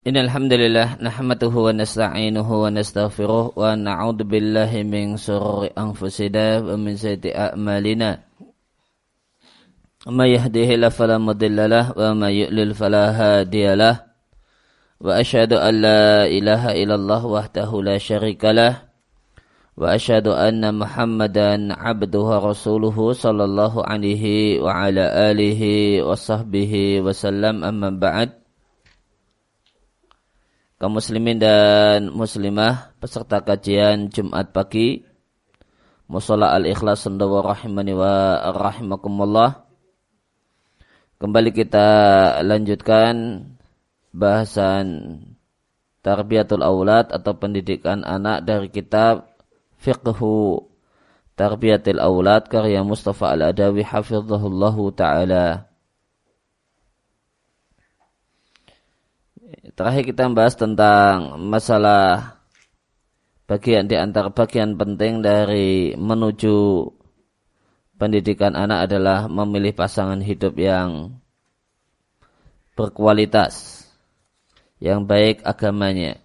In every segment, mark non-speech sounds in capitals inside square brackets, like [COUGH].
إن الحمد لله نحمده ونستعينه ونستغفره ونعوذ بالله من شرور أنفسنا ومن سيئات أعمالنا. ومن يهده الله فلا مضل له ومن يؤلل فلا هادي له. وأشهد أن لا إله إلا الله وحده لا شريك له. وأشهد أن محمدا عبده ورسوله صلى الله عليه وعلى آله وصحبه وسلم. أما بعد kaum muslimin dan muslimah peserta kajian Jumat pagi. Musola Al-Ikhlas Sendawa Rahimani wa Rahimakumullah. Kembali kita lanjutkan bahasan Tarbiyatul Aulad atau pendidikan anak dari kitab Fiqhu Tarbiyatul Aulad karya Mustafa Al-Adawi hafizahullahu ta'ala Terakhir kita membahas tentang masalah bagian di antara bagian penting dari menuju pendidikan anak adalah memilih pasangan hidup yang berkualitas, yang baik agamanya.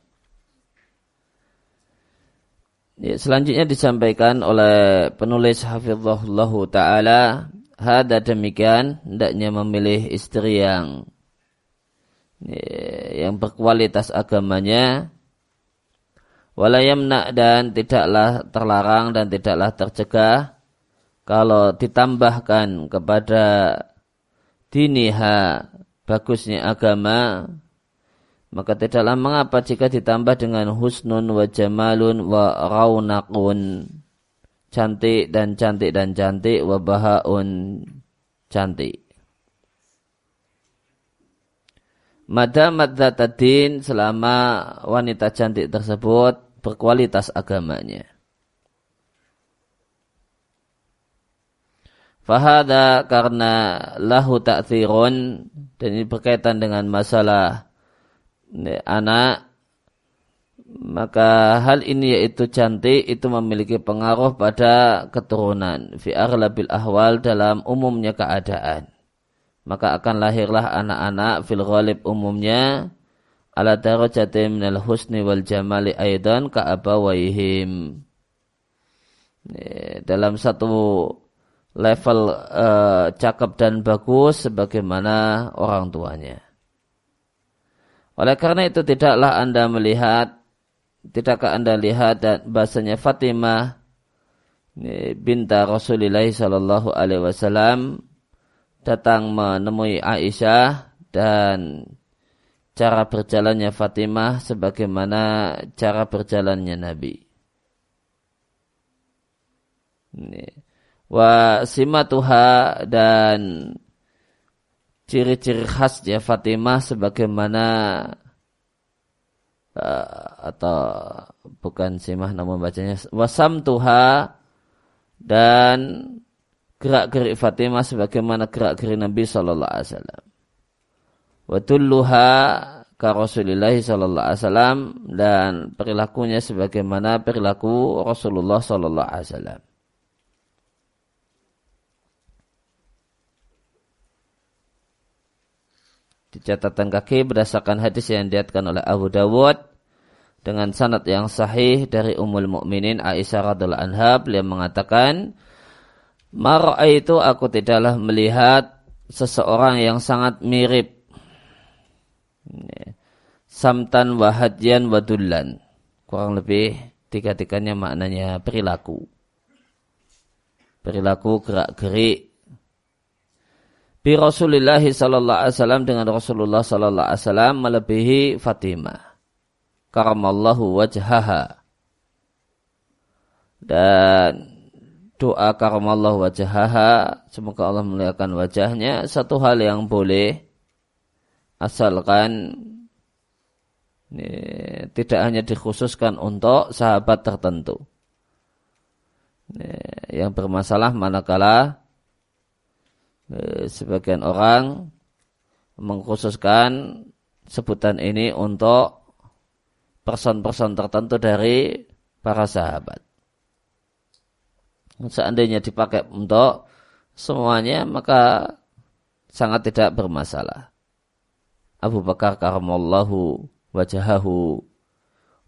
Ya, selanjutnya disampaikan oleh penulis Hafizullah Ta'ala, Hada demikian, hendaknya memilih istri yang yang berkualitas agamanya walayamna dan tidaklah terlarang dan tidaklah tercegah kalau ditambahkan kepada diniha bagusnya agama maka tidaklah mengapa jika ditambah dengan husnun wa jamalun wa raunakun cantik dan cantik dan cantik wa bahaun cantik Madamat zatadin selama wanita cantik tersebut berkualitas agamanya. Fahada karena lahu ta'thirun dan ini berkaitan dengan masalah anak maka hal ini yaitu cantik itu memiliki pengaruh pada keturunan fi aghlabil ahwal dalam umumnya keadaan maka akan lahirlah anak-anak fil ghalib umumnya ala darajati minal husni wal jamali aidan ka abawaihim dalam satu level uh, cakep dan bagus sebagaimana orang tuanya. Oleh karena itu tidaklah Anda melihat tidakkah Anda lihat dan bahasanya Fatimah binta Rasulullah sallallahu alaihi wasallam datang menemui Aisyah dan cara berjalannya Fatimah sebagaimana cara berjalannya Nabi. Wa simatuha dan ciri-ciri khasnya Fatimah sebagaimana uh, atau bukan simah namun bacanya wasam tuha dan gerak-gerik Fatimah sebagaimana gerak-gerik Nabi sallallahu alaihi wasallam. Wa tulluha ka Rasulillah sallallahu alaihi wasallam dan perilakunya sebagaimana perilaku Rasulullah sallallahu alaihi wasallam. Di catatan kaki berdasarkan hadis yang diatkan oleh Abu Dawud dengan sanad yang sahih dari Ummul Mukminin Aisyah radhiallahu anha beliau mengatakan Mar'a itu aku tidaklah melihat seseorang yang sangat mirip. Samtan wahadyan wadullan. Kurang lebih tiga-tiganya maknanya perilaku. Perilaku gerak-gerik. Bi Rasulullah sallallahu alaihi wasallam dengan Rasulullah sallallahu alaihi wasallam melebihi Fatimah. Karamallahu wajhaha. Dan doa karamallahu wajahaha semoga Allah melihatkan wajahnya. Satu hal yang boleh asalkan ini, tidak hanya dikhususkan untuk sahabat tertentu. Ini, yang bermasalah manakala ini, sebagian orang mengkhususkan sebutan ini untuk person-person tertentu dari para sahabat seandainya dipakai untuk semuanya maka sangat tidak bermasalah. Abu Bakar karamallahu wajahahu.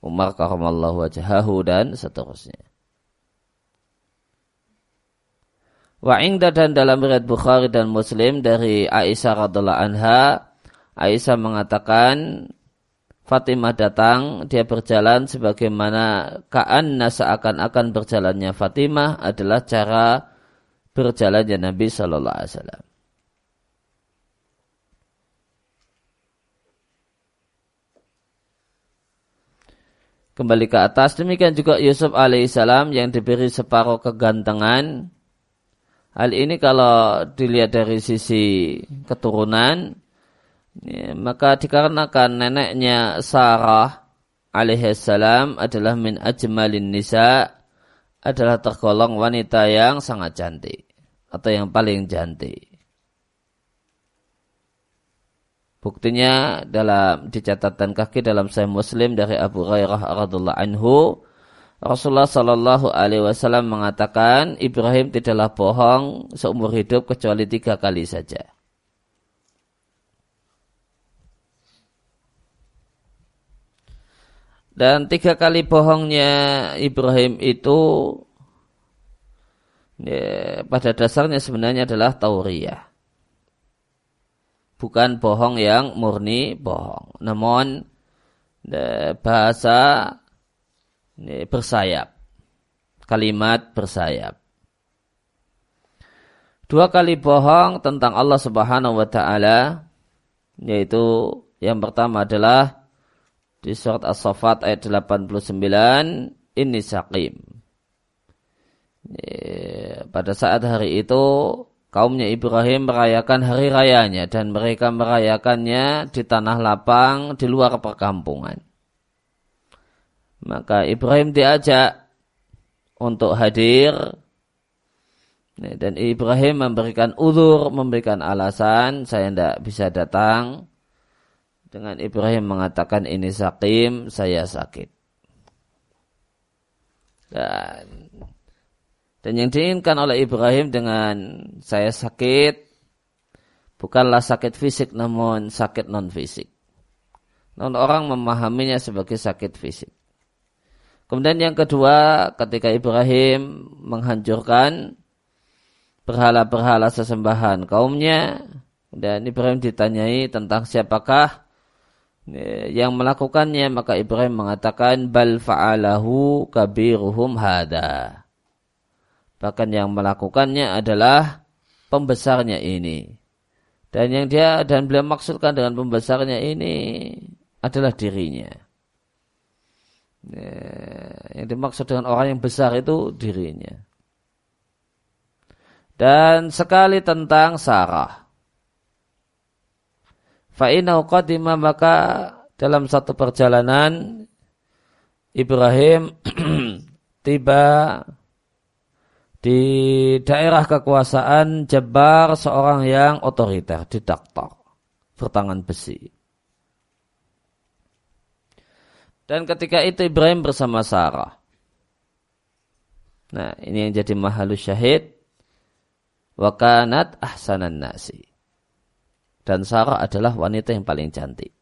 Umar karamallahu wajahahu dan seterusnya. Wa ingda dan dalam riwayat Bukhari dan Muslim dari Aisyah radhiallahu anha, Aisyah mengatakan Fatimah datang, dia berjalan sebagaimana ka'anna seakan-akan berjalannya Fatimah adalah cara berjalannya Nabi Shallallahu Alaihi Wasallam. Kembali ke atas, demikian juga Yusuf alaihissalam yang diberi separuh kegantengan. Hal ini kalau dilihat dari sisi keturunan, Ya, maka dikarenakan neneknya Sarah alaihissalam adalah min ajmalin nisa adalah tergolong wanita yang sangat cantik atau yang paling cantik. Buktinya dalam dicatatan kaki dalam Sahih Muslim dari Abu Hurairah radhiallahu anhu Rasulullah Shallallahu Alaihi Wasallam mengatakan Ibrahim tidaklah bohong seumur hidup kecuali tiga kali saja. Dan tiga kali bohongnya Ibrahim itu ya, pada dasarnya sebenarnya adalah tauriyah. Bukan bohong yang murni bohong. Namun ya, bahasa ya, bersayap. Kalimat bersayap. Dua kali bohong tentang Allah Subhanahu wa taala yaitu yang pertama adalah di surat As-Saffat ayat 89 ini sakim. Pada saat hari itu kaumnya Ibrahim merayakan hari rayanya dan mereka merayakannya di tanah lapang di luar perkampungan. Maka Ibrahim diajak untuk hadir dan Ibrahim memberikan udur, memberikan alasan saya tidak bisa datang dengan Ibrahim mengatakan ini sakim, saya sakit. Dan dan yang diinginkan oleh Ibrahim dengan saya sakit bukanlah sakit fisik namun sakit non fisik. Non orang memahaminya sebagai sakit fisik. Kemudian yang kedua, ketika Ibrahim menghancurkan berhala-berhala sesembahan kaumnya, dan Ibrahim ditanyai tentang siapakah yang melakukannya maka Ibrahim mengatakan bal fa'alahu kabiruhum hada. Bahkan yang melakukannya adalah pembesarnya ini. Dan yang dia dan beliau maksudkan dengan pembesarnya ini adalah dirinya. Yang dimaksud dengan orang yang besar itu dirinya. Dan sekali tentang Sarah. Fa'inau qadima maka dalam satu perjalanan Ibrahim [CLEARS THROAT] tiba di daerah kekuasaan Jabar seorang yang otoriter, didaktor, bertangan besi. Dan ketika itu Ibrahim bersama Sarah. Nah, ini yang jadi mahalus syahid. Wakanat ahsanan nasi dan Sarah adalah wanita yang paling cantik.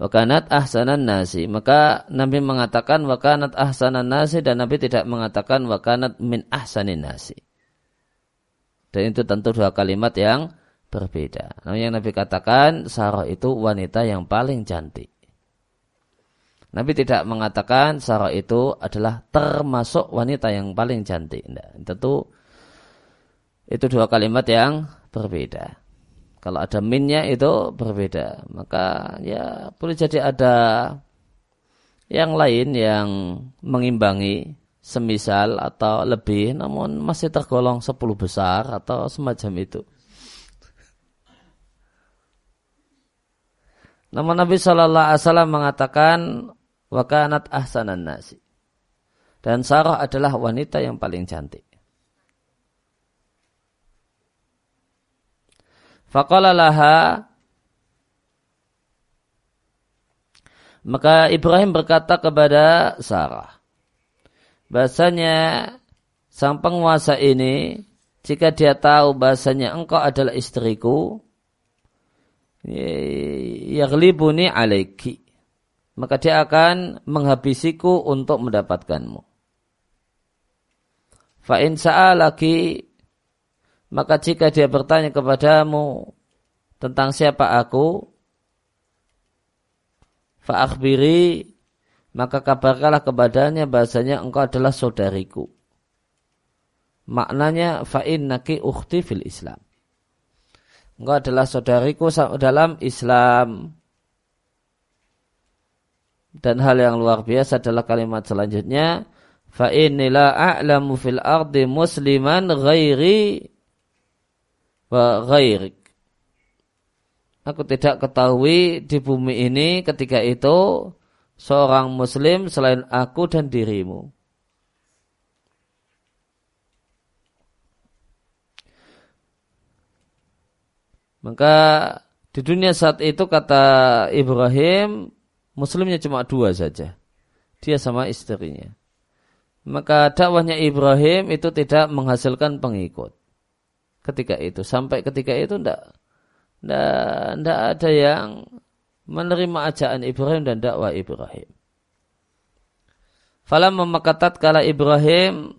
Wakanat ahsanan nasi. Maka Nabi mengatakan wakanat ahsanan nasi dan Nabi tidak mengatakan wakanat min ahsanin nasi. Dan itu tentu dua kalimat yang berbeda. Namun yang Nabi katakan Sarah itu wanita yang paling cantik. Nabi tidak mengatakan Sarah itu adalah termasuk wanita yang paling cantik. Nah, tentu itu dua kalimat yang berbeda. Kalau ada minnya itu berbeda. Maka ya boleh jadi ada yang lain yang mengimbangi semisal atau lebih namun masih tergolong sepuluh besar atau semacam itu. Namun Nabi Shallallahu Alaihi Wasallam mengatakan Wakanat ahsanan nasi. Dan Sarah adalah wanita yang paling cantik. Faqala laha Maka Ibrahim berkata kepada Sarah. Bahasanya sang penguasa ini jika dia tahu bahasanya engkau adalah istriku yaglibuni alaiki maka dia akan menghabisiku untuk mendapatkanmu. Fa in lagi maka jika dia bertanya kepadamu tentang siapa aku fa akhbiri maka kabarkanlah kepadanya bahasanya engkau adalah saudariku. Maknanya fa innaki ukhti fil Islam. Engkau adalah saudariku dalam Islam. Dan hal yang luar biasa adalah kalimat selanjutnya. Fa innila a'lamu fil ardi musliman ghairi wa ghairik. Aku tidak ketahui di bumi ini ketika itu seorang muslim selain aku dan dirimu. Maka di dunia saat itu kata Ibrahim, muslimnya cuma dua saja. Dia sama istrinya. Maka dakwahnya Ibrahim itu tidak menghasilkan pengikut. Ketika itu. Sampai ketika itu tidak tidak ada yang menerima ajakan Ibrahim dan dakwah Ibrahim. Falam memakatat kala Ibrahim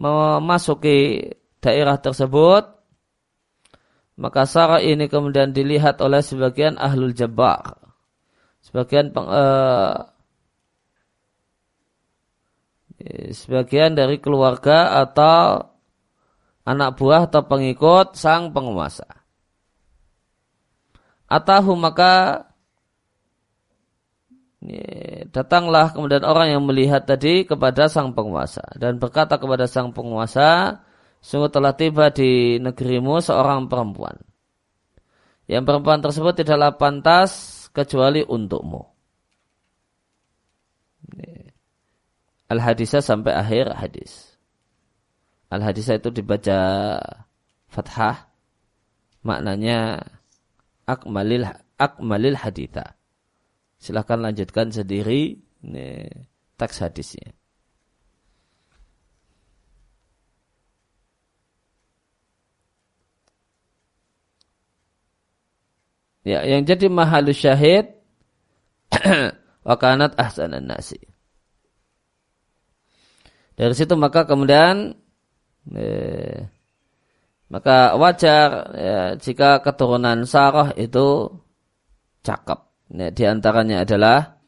memasuki daerah tersebut, maka Sarah ini kemudian dilihat oleh sebagian ahlul jabar. Sebagian peng, uh, sebagian dari keluarga atau anak buah atau pengikut sang penguasa. Atahu maka datanglah kemudian orang yang melihat tadi kepada sang penguasa dan berkata kepada sang penguasa, sungguh telah tiba di negerimu seorang perempuan. Yang perempuan tersebut tidaklah pantas kecuali untukmu. Al-Hadisah sampai akhir hadis. Al-Hadisah itu dibaca fathah. Maknanya akmalil, akmalil haditha. Silahkan lanjutkan sendiri ini, teks hadisnya. Ya, yang jadi mahal syahid [CLEARS THROAT] wakanat ahsanan nasi. Dari situ maka kemudian eh, maka wajar ya, jika keturunan Sarah itu cakep. Ya, di antaranya adalah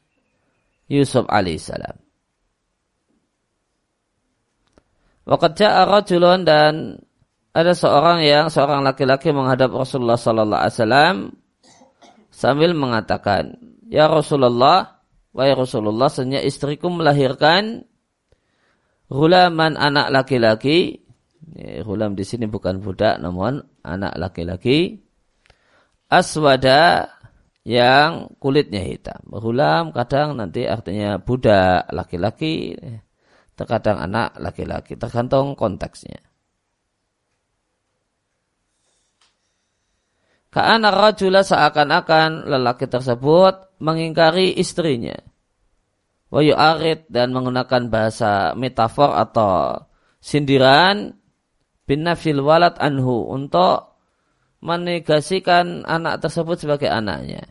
Yusuf alaihissalam. Waqad ja'a rajulun dan ada seorang yang seorang laki-laki menghadap Rasulullah sallallahu alaihi wasallam sambil mengatakan, Ya Rasulullah, wahai Rasulullah, senya istriku melahirkan hulaman anak laki-laki. Hulam di sini bukan budak, namun anak laki-laki. Aswada yang kulitnya hitam. Hulam kadang nanti artinya budak laki-laki, terkadang anak laki-laki, tergantung konteksnya. Ka'ana rajula seakan-akan lelaki tersebut mengingkari istrinya. Wa yu'arid dan menggunakan bahasa metafor atau sindiran bin nafil walad anhu untuk menegasikan anak tersebut sebagai anaknya.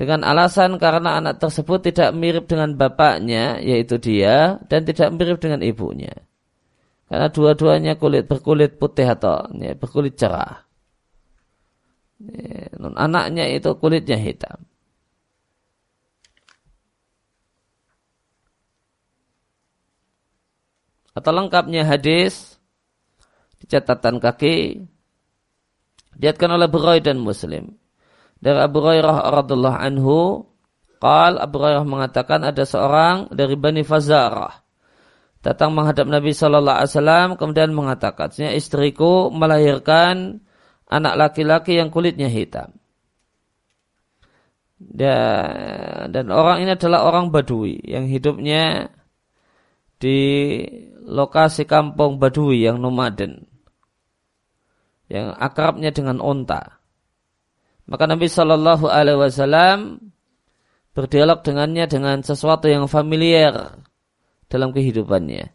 Dengan alasan karena anak tersebut tidak mirip dengan bapaknya, yaitu dia, dan tidak mirip dengan ibunya. Karena dua-duanya kulit berkulit putih atau ya, berkulit cerah. Anaknya itu kulitnya hitam. Atau lengkapnya hadis di catatan kaki diatkan oleh Bukhari dan Muslim. Dari Abu Hurairah radhiallahu anhu, qal Abu Hurairah mengatakan ada seorang dari Bani Fazarah datang menghadap Nabi Shallallahu Alaihi Wasallam kemudian mengatakan, istriku melahirkan anak laki-laki yang kulitnya hitam. Dan, dan orang ini adalah orang Badui yang hidupnya di lokasi kampung Badui yang nomaden. Yang akrabnya dengan onta. Maka Nabi Shallallahu Alaihi Wasallam berdialog dengannya dengan sesuatu yang familiar dalam kehidupannya.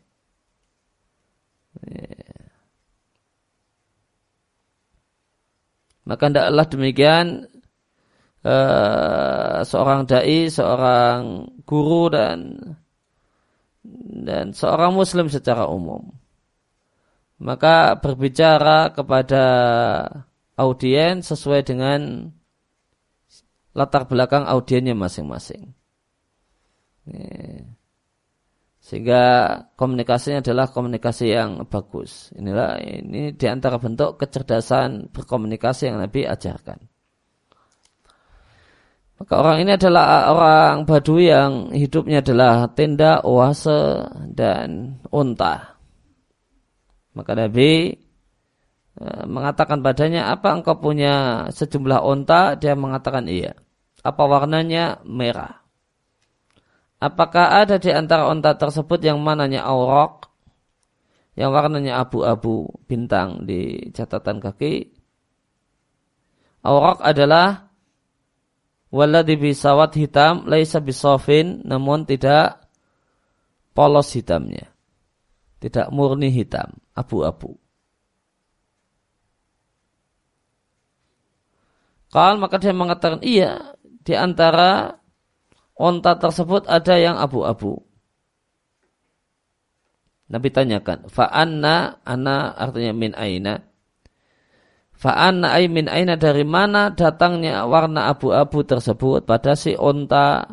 Maka tidaklah demikian uh, seorang dai, seorang guru dan dan seorang muslim secara umum. Maka berbicara kepada audiens sesuai dengan latar belakang audiennya masing-masing. Sehingga komunikasinya adalah komunikasi yang bagus. Inilah ini di antara bentuk kecerdasan berkomunikasi yang Nabi ajarkan. Maka orang ini adalah orang Badui yang hidupnya adalah tenda, oase, dan unta. Maka Nabi e, mengatakan padanya, apa engkau punya sejumlah unta? Dia mengatakan iya. Apa warnanya? Merah. Apakah ada di antara unta tersebut yang mananya aurok? Yang warnanya abu-abu bintang di catatan kaki. Aurok adalah Walladhi bisawat hitam laisa bisofin namun tidak polos hitamnya. Tidak murni hitam, abu-abu. Kalau maka dia mengatakan iya di antara onta tersebut ada yang abu-abu. Nabi tanyakan, fa'anna, ana artinya min aina. Fa'anna ay min aina dari mana datangnya warna abu-abu tersebut pada si onta.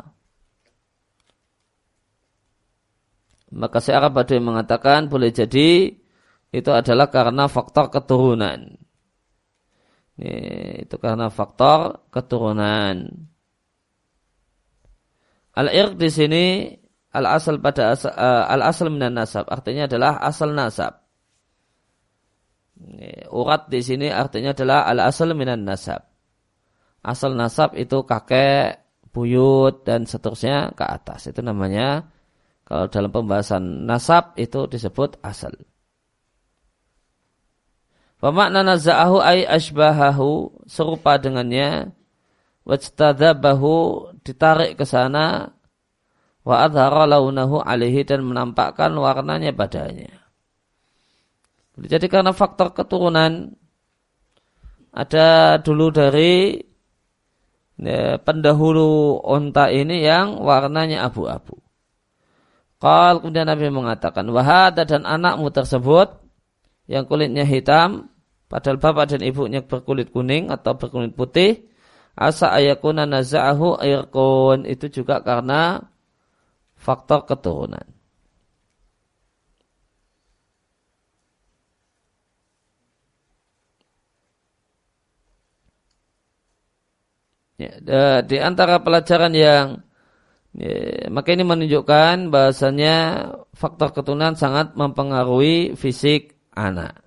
Maka si Arab Badui mengatakan boleh jadi itu adalah karena faktor keturunan. Ini, itu karena faktor keturunan. Al-irq di sini al-asal pada asal, uh, al-asal minan nasab artinya adalah asal nasab. Urat di sini artinya adalah al-asal minan nasab. Asal nasab itu kakek, buyut, dan seterusnya ke atas. Itu namanya, kalau dalam pembahasan nasab itu disebut asal. Pemakna naza'ahu ay ashbahahu, serupa dengannya, wajtadabahu, ditarik ke sana, wa adhara launahu alihi, dan menampakkan warnanya padanya. Jadi karena faktor keturunan ada dulu dari ya, pendahulu onta ini yang warnanya abu-abu. Kal kemudian Nabi mengatakan wahada dan anakmu tersebut yang kulitnya hitam padahal bapak dan ibunya berkulit kuning atau berkulit putih asa ayakuna naza'ahu airkun itu juga karena faktor keturunan. Ya, di antara pelajaran yang ya, maka ini menunjukkan bahasanya faktor keturunan sangat mempengaruhi fisik anak.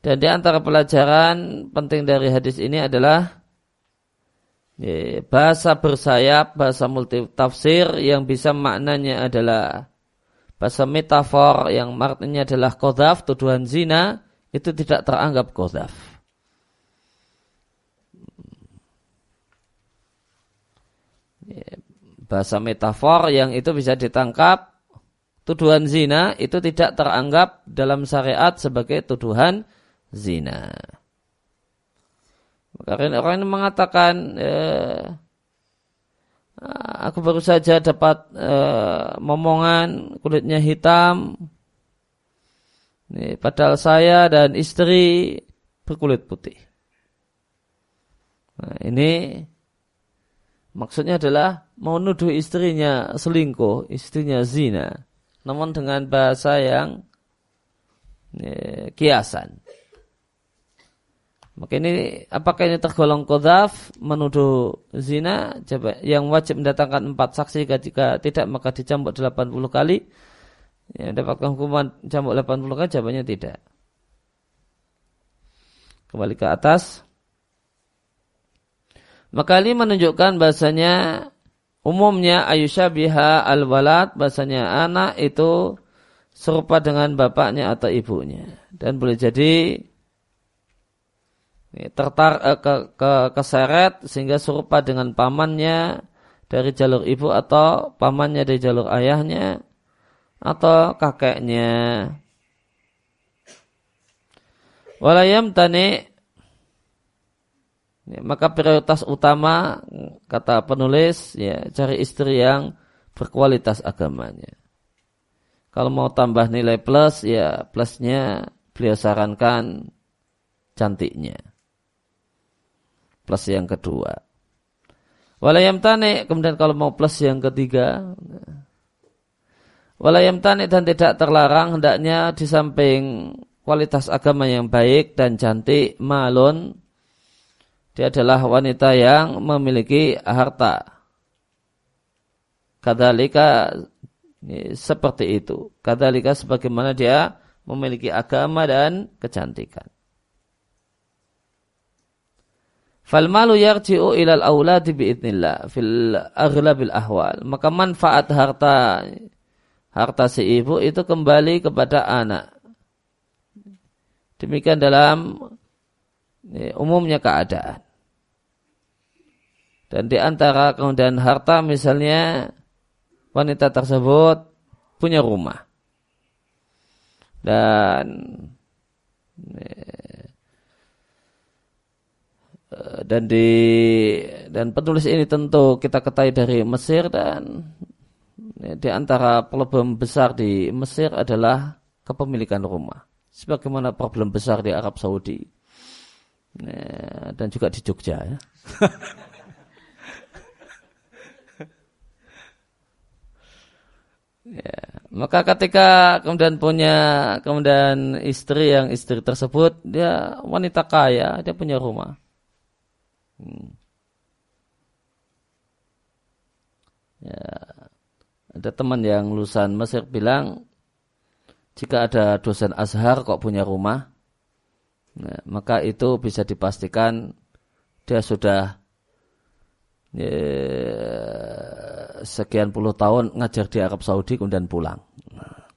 Dan di antara pelajaran penting dari hadis ini adalah ya, bahasa bersayap, bahasa multi tafsir yang bisa maknanya adalah bahasa metafor yang maknanya adalah kodaf, tuduhan zina, itu tidak teranggap kodaf. bahasa metafor yang itu bisa ditangkap tuduhan zina itu tidak teranggap dalam syariat sebagai tuduhan. Karena orang yang mengatakan eh, aku baru saja dapat eh, momongan kulitnya hitam, ini, padahal saya dan istri berkulit putih. Nah, ini Maksudnya adalah mau nuduh istrinya selingkuh, istrinya zina. Namun dengan bahasa yang ya, kiasan. Maka ini apakah ini tergolong kodaf menuduh zina? Yang wajib mendatangkan empat saksi jika tidak maka dicambuk 80 kali. Ya, dapatkan hukuman cambuk 80 kali jawabannya tidak. Kembali ke atas. Maka ini menunjukkan bahasanya umumnya ayusyabiha al-walad bahasanya anak itu serupa dengan bapaknya atau ibunya dan boleh jadi tertar eh, ke, ke keseret sehingga serupa dengan pamannya dari jalur ibu atau pamannya dari jalur ayahnya atau kakeknya. Walayam tani Ya, maka prioritas utama kata penulis ya cari istri yang berkualitas agamanya. Kalau mau tambah nilai plus ya plusnya beliau sarankan cantiknya. Plus yang kedua. Walayam tanik kemudian kalau mau plus yang ketiga. Walayam tanik dan tidak terlarang hendaknya di samping kualitas agama yang baik dan cantik malun dia adalah wanita yang memiliki harta. Kadalika seperti itu. Kadalika sebagaimana dia memiliki agama dan kecantikan. Falmalu yarji'u ilal awladi biidnillah fil aghlabil ahwal. Maka manfaat harta harta si ibu itu kembali kepada anak. Demikian dalam ya, umumnya keadaan. Dan di antara kemudian harta misalnya wanita tersebut punya rumah. Dan ya, dan di dan penulis ini tentu kita ketahui dari Mesir dan di antara problem besar di Mesir adalah kepemilikan rumah sebagaimana problem besar di Arab Saudi ya, dan juga di Jogja ya. [LAUGHS] ya. Maka ketika kemudian punya kemudian istri yang istri tersebut dia wanita kaya, dia punya rumah. Hmm. Ya, ada teman yang lulusan Mesir bilang jika ada dosen Azhar kok punya rumah, nah, maka itu bisa dipastikan dia sudah ya, sekian puluh tahun ngajar di Arab Saudi kemudian pulang. Nah,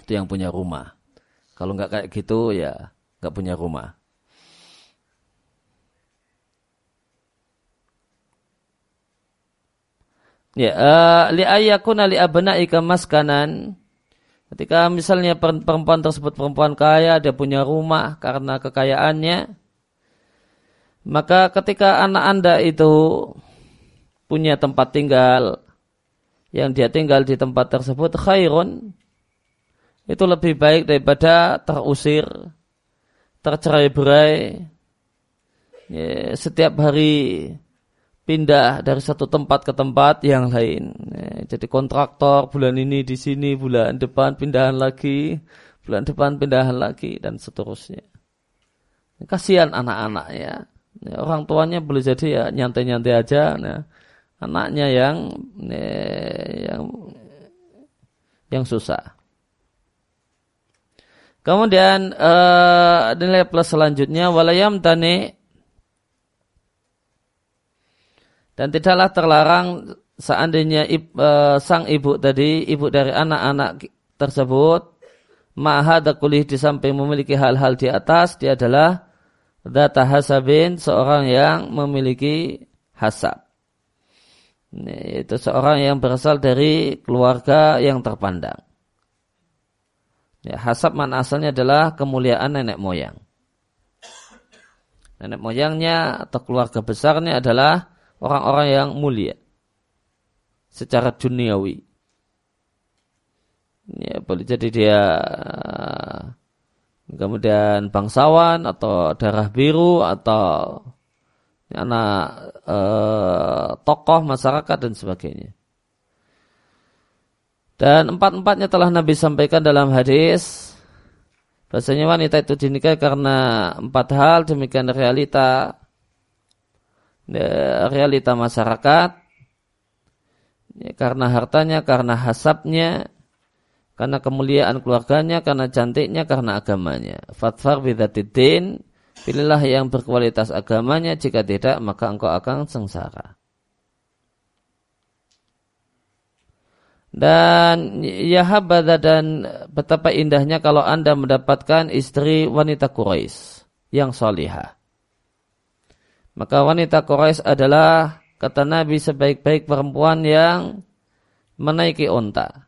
itu yang punya rumah. Kalau nggak kayak gitu ya nggak punya rumah. Ya, uh, li ayakuna li abnaika maskanan. Ketika misalnya perempuan tersebut perempuan kaya, dia punya rumah karena kekayaannya, maka ketika anak Anda itu punya tempat tinggal, yang dia tinggal di tempat tersebut khairun, itu lebih baik daripada terusir, tercerai-berai, ya, setiap hari pindah dari satu tempat ke tempat yang lain. Ya, jadi kontraktor bulan ini di sini, bulan depan pindahan lagi, bulan depan pindahan lagi dan seterusnya. Kasihan anak-anaknya. Ya, orang tuanya boleh jadi ya nyantai-nyantai aja. Nah, anaknya yang ya, yang yang susah. Kemudian uh, nilai plus selanjutnya walayam tani Dan tidaklah terlarang seandainya ib, e, sang ibu tadi, ibu dari anak-anak tersebut, ma'hada kulih di samping memiliki hal-hal di atas, dia adalah data hasabin, seorang yang memiliki hasab. Ini, itu seorang yang berasal dari keluarga yang terpandang. Ya, hasab mana asalnya adalah kemuliaan nenek moyang. Nenek moyangnya atau keluarga besarnya adalah orang-orang yang mulia secara duniawi. Ya, boleh jadi dia kemudian bangsawan atau darah biru atau anak eh, tokoh masyarakat dan sebagainya. Dan empat-empatnya telah Nabi sampaikan dalam hadis Bahasanya wanita itu dinikahi karena empat hal demikian realita Ya, realita masyarakat ya, karena hartanya, karena hasabnya, karena kemuliaan keluarganya, karena cantiknya, karena agamanya. Fatfar bidatidin, pilihlah yang berkualitas agamanya, jika tidak maka engkau akan sengsara. Dan ya habada dan betapa indahnya kalau anda mendapatkan istri wanita Quraisy yang solihah. Maka wanita Quraisy adalah kata Nabi sebaik-baik perempuan yang menaiki onta.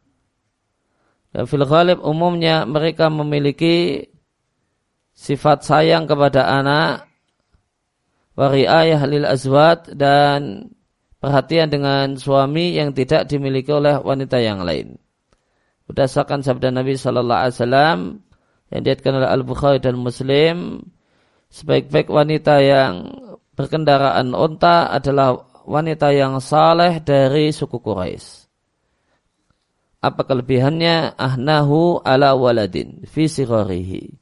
Dan fil ghalib umumnya mereka memiliki sifat sayang kepada anak, wariayah lil azwat dan perhatian dengan suami yang tidak dimiliki oleh wanita yang lain. Berdasarkan sabda Nabi Sallallahu Alaihi Wasallam yang diatkan oleh Al Bukhari dan Muslim, sebaik-baik wanita yang berkendaraan unta adalah wanita yang saleh dari suku Quraisy. Apa kelebihannya? Ahnahu ala waladin fi sigharihi.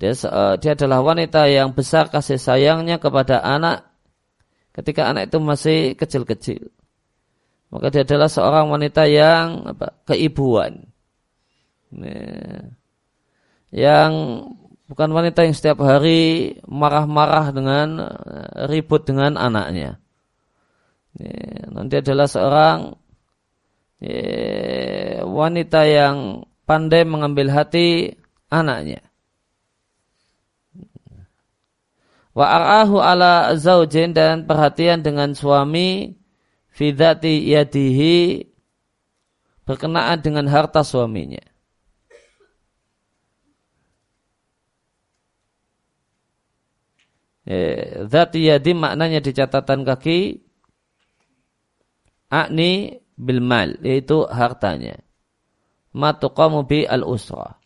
Dia, uh, dia adalah wanita yang besar kasih sayangnya kepada anak ketika anak itu masih kecil-kecil. Maka dia adalah seorang wanita yang apa, keibuan. Yang bukan wanita yang setiap hari marah-marah dengan eh, ribut dengan anaknya. Nanti adalah seorang wanita yang pandai mengambil hati anaknya. Wa arahu ala zaujin dan perhatian dengan suami fidati yadihi berkenaan dengan harta suaminya. Eh, Zati yadi maknanya di catatan kaki akni bilmal yaitu hartanya. Matuqamu bi al usra.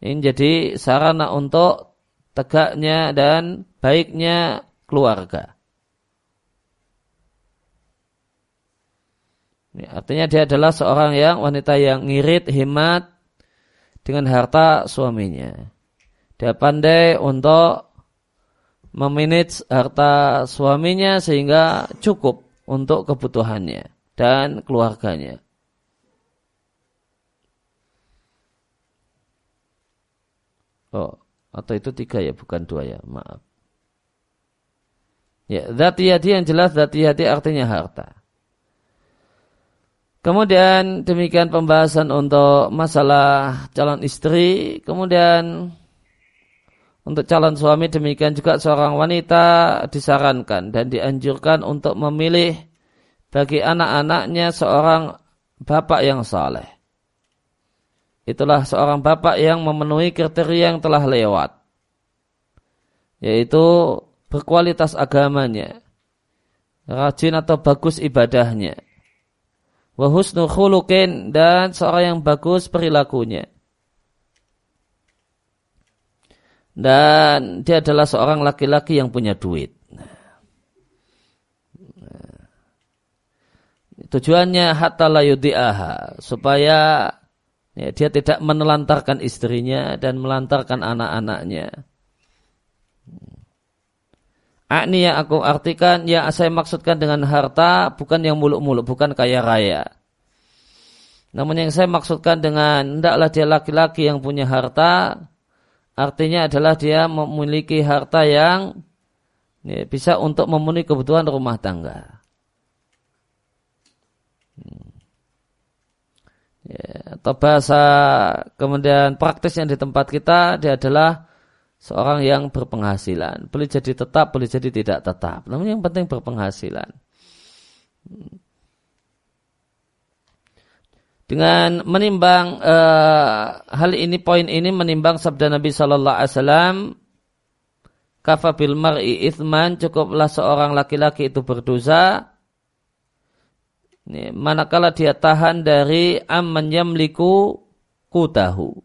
Ini jadi sarana untuk tegaknya dan baiknya keluarga. Artinya dia adalah seorang yang wanita yang ngirit, hemat dengan harta suaminya. Dia pandai untuk memanage harta suaminya sehingga cukup untuk kebutuhannya dan keluarganya. Oh, atau itu tiga ya, bukan dua ya, maaf. Ya, zati hati yang jelas zati hati artinya harta. Kemudian demikian pembahasan untuk masalah calon istri. Kemudian untuk calon suami demikian juga seorang wanita disarankan dan dianjurkan untuk memilih bagi anak-anaknya seorang bapak yang saleh. Itulah seorang bapak yang memenuhi kriteria yang telah lewat. Yaitu berkualitas agamanya. Rajin atau bagus ibadahnya. Wahusnu khulukin dan seorang yang bagus perilakunya. Dan dia adalah seorang laki-laki yang punya duit. Tujuannya hatta la supaya Ya, dia tidak menelantarkan istrinya dan melantarkan anak-anaknya. Akni yang aku artikan, yang saya maksudkan dengan harta bukan yang muluk-muluk, bukan kaya raya. Namun yang saya maksudkan dengan hendaklah dia laki-laki yang punya harta, artinya adalah dia memiliki harta yang ya, bisa untuk memenuhi kebutuhan rumah tangga. ya, atau bahasa kemudian praktis yang di tempat kita dia adalah seorang yang berpenghasilan. Boleh jadi tetap boleh jadi tidak tetap. Namun yang penting berpenghasilan dengan menimbang uh, hal ini poin ini menimbang sabda Nabi Shallallahu Alaihi Wasallam kafa bil mar'i ithman cukuplah seorang laki-laki itu berdosa ini, manakala dia tahan dari amman yamliku kutahu.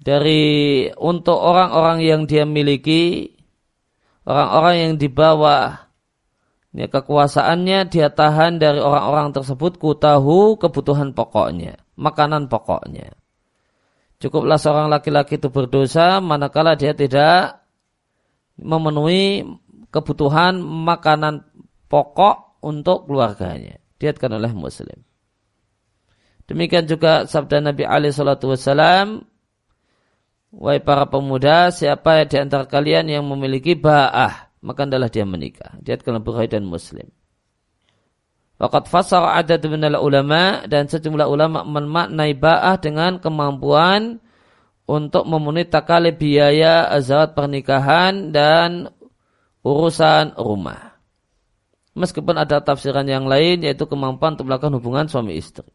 Dari untuk orang-orang yang dia miliki, orang-orang yang di bawah ini kekuasaannya dia tahan dari orang-orang tersebut kutahu kebutuhan pokoknya, makanan pokoknya. Cukuplah seorang laki-laki itu berdosa manakala dia tidak memenuhi kebutuhan makanan pokok untuk keluarganya. Diatkan oleh Muslim. Demikian juga sabda Nabi Ali Shallallahu Wasallam, wahai para pemuda, siapa di antara kalian yang memiliki ba'ah, maka adalah dia menikah. Diatkan oleh Bukhari dan Muslim. Waqat fasar ada minal ulama dan sejumlah ulama memaknai ba'ah dengan kemampuan untuk memenuhi takali biaya azawat pernikahan dan urusan rumah. Meskipun ada tafsiran yang lain yaitu kemampuan untuk melakukan hubungan suami istri.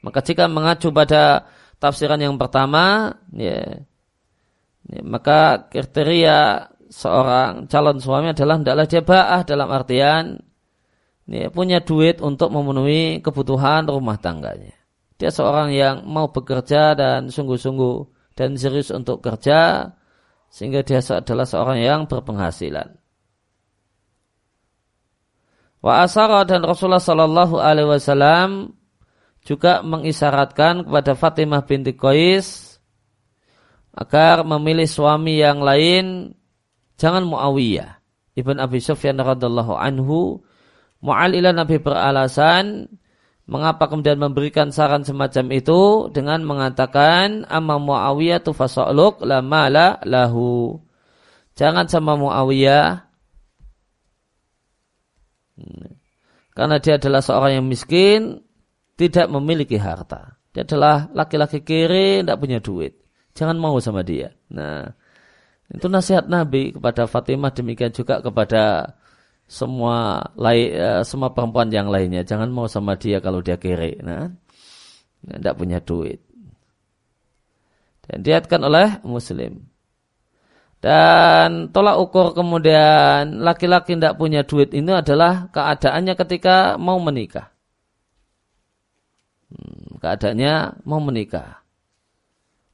Maka jika mengacu pada tafsiran yang pertama, ya, ya maka kriteria seorang calon suami adalah hendaklah dia ba'ah dalam artian ya, punya duit untuk memenuhi kebutuhan rumah tangganya. Dia seorang yang mau bekerja dan sungguh-sungguh dan serius untuk kerja sehingga dia adalah seorang yang berpenghasilan. Wa asara dan Rasulullah Shallallahu Alaihi Wasallam juga mengisyaratkan kepada Fatimah binti Qais agar memilih suami yang lain jangan Muawiyah ibn Abi Sufyan radhiallahu anhu Mu'alilah Nabi beralasan mengapa kemudian memberikan saran semacam itu dengan mengatakan amma Muawiyah tu fasaluk la mala lahu jangan sama Muawiyah karena dia adalah seorang yang miskin, tidak memiliki harta. Dia adalah laki-laki kiri, tidak punya duit. Jangan mau sama dia. Nah, itu nasihat Nabi kepada Fatimah demikian juga kepada semua lai, uh, semua perempuan yang lainnya. Jangan mau sama dia kalau dia kiri. Nah, tidak punya duit. Dan diatkan oleh Muslim. Dan tolak ukur kemudian laki-laki tidak punya duit ini adalah keadaannya ketika mau menikah. Hmm, keadaannya mau menikah.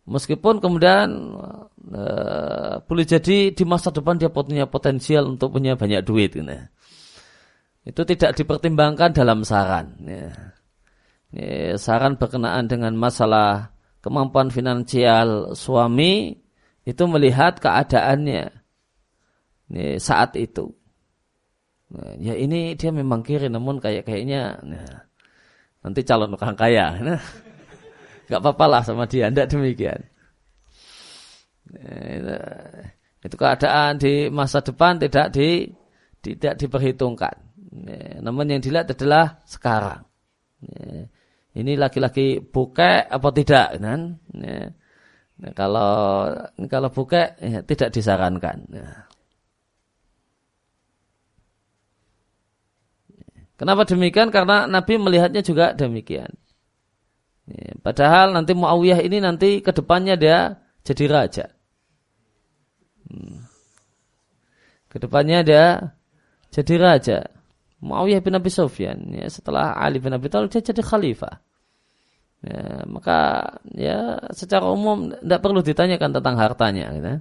Meskipun kemudian e, boleh jadi di masa depan dia punya potensial untuk punya banyak duit. Gitu. Itu tidak dipertimbangkan dalam saran. Ya. Ya, saran berkenaan dengan masalah kemampuan finansial suami itu melihat keadaannya ini, saat itu. Nah, ya ini dia memang kiri, namun kayak kayaknya nah, nanti calon orang kaya. Nah, gak apa-apa lah sama dia, tidak demikian. Nah, itu keadaan di masa depan tidak di tidak diperhitungkan. Nah, namun yang dilihat adalah sekarang. Nah, ini laki-laki bukek apa tidak kan? Nah, Nah, kalau kalau buka ya, tidak disarankan. Ya. Kenapa demikian? Karena Nabi melihatnya juga demikian. Ya, padahal nanti Muawiyah ini nanti ke depannya dia jadi raja. Hmm. Ke depannya dia jadi raja. Muawiyah bin Abi Sufyan. Ya, setelah Ali bin Abi Thalib dia jadi khalifah. Ya, maka ya secara umum tidak perlu ditanyakan tentang hartanya. Gitu.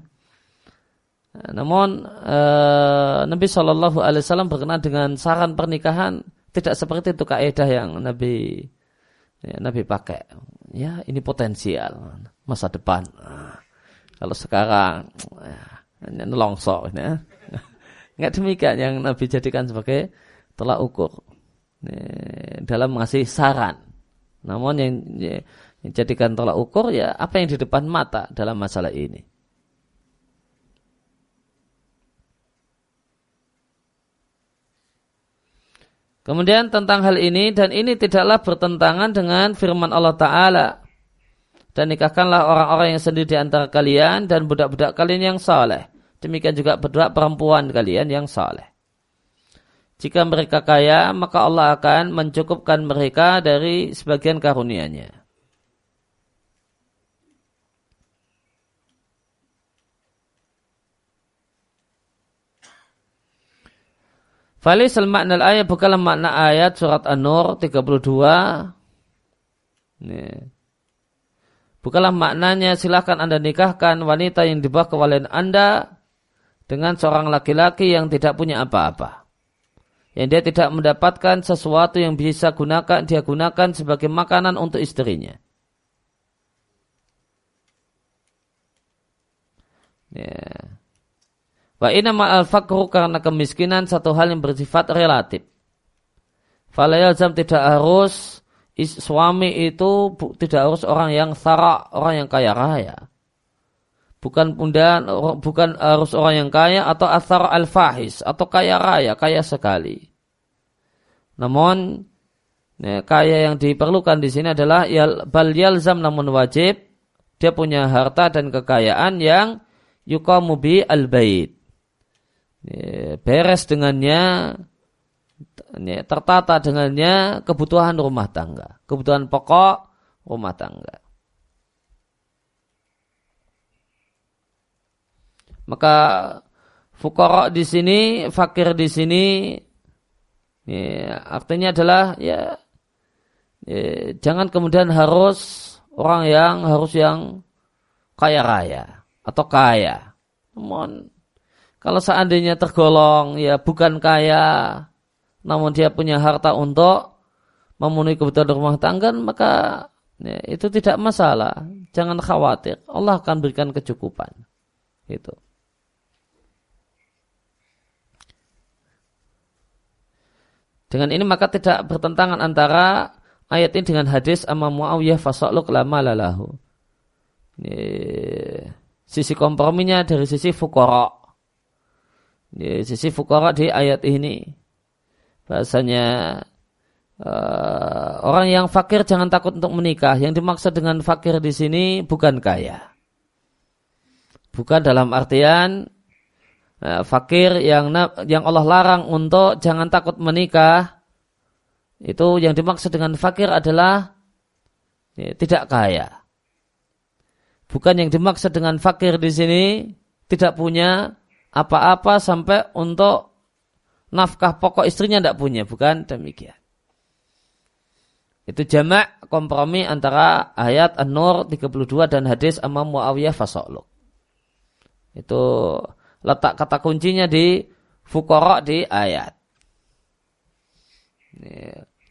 Namun eh, Nabi Shallallahu Alaihi Wasallam berkenaan dengan saran pernikahan tidak seperti itu kaidah yang Nabi ya, Nabi pakai. Ya ini potensial masa depan. Nah, kalau sekarang ya, longsor, ya. [LAUGHS] nggak demikian yang Nabi jadikan sebagai tolak ukur ya, dalam mengasih saran. Namun yang, yang jadikan tolak ukur ya apa yang di depan mata dalam masalah ini. Kemudian tentang hal ini dan ini tidaklah bertentangan dengan firman Allah Ta'ala. Dan nikahkanlah orang-orang yang sendiri di antara kalian dan budak-budak kalian yang saleh. Demikian juga budak perempuan kalian yang saleh. Jika mereka kaya, maka Allah akan mencukupkan mereka dari sebagian karunia-Nya. Falisal makna ayat bukanlah makna ayat surat An-Nur 32. Nih. Bukanlah maknanya silahkan anda nikahkan wanita yang di bawah kewalian anda dengan seorang laki-laki yang tidak punya apa-apa yang dia tidak mendapatkan sesuatu yang bisa gunakan dia gunakan sebagai makanan untuk istrinya. Ya. Wa inama al fakru karena kemiskinan satu hal yang bersifat relatif. Falayalzam tidak harus suami itu tidak harus orang yang sara, orang yang kaya raya. Bukan pundan, bukan harus orang yang kaya atau asar al-fahis atau kaya raya, kaya sekali. Namun ya, kaya yang diperlukan di sini adalah yal, bal yalzam namun wajib dia punya harta dan kekayaan yang yukamu bi al-bait beres dengannya, tertata dengannya kebutuhan rumah tangga, kebutuhan pokok rumah tangga. Maka fukoro di sini, fakir di sini, ya, artinya adalah ya, ya jangan kemudian harus orang yang harus yang kaya raya atau kaya. Namun kalau seandainya tergolong ya bukan kaya, namun dia punya harta untuk memenuhi kebutuhan rumah tangga, maka ya, itu tidak masalah. Jangan khawatir, Allah akan berikan kecukupan. Itu. Dengan ini maka tidak bertentangan antara ayat ini dengan hadis amma Muawiyah fasaluk lama lalahu. Ini, sisi komprominya dari sisi fukara. Ini, sisi fukara di ayat ini. Bahasanya uh, orang yang fakir jangan takut untuk menikah. Yang dimaksud dengan fakir di sini bukan kaya. Bukan dalam artian uh, fakir yang yang Allah larang untuk jangan takut menikah. Itu yang dimaksud dengan fakir adalah ya, tidak kaya. Bukan yang dimaksud dengan fakir di sini tidak punya apa-apa sampai untuk nafkah pokok istrinya tidak punya, bukan demikian. Itu jamak kompromi antara ayat An-Nur 32 dan hadis Imam Muawiyah Fasoluk. Itu letak kata kuncinya di fukara di ayat.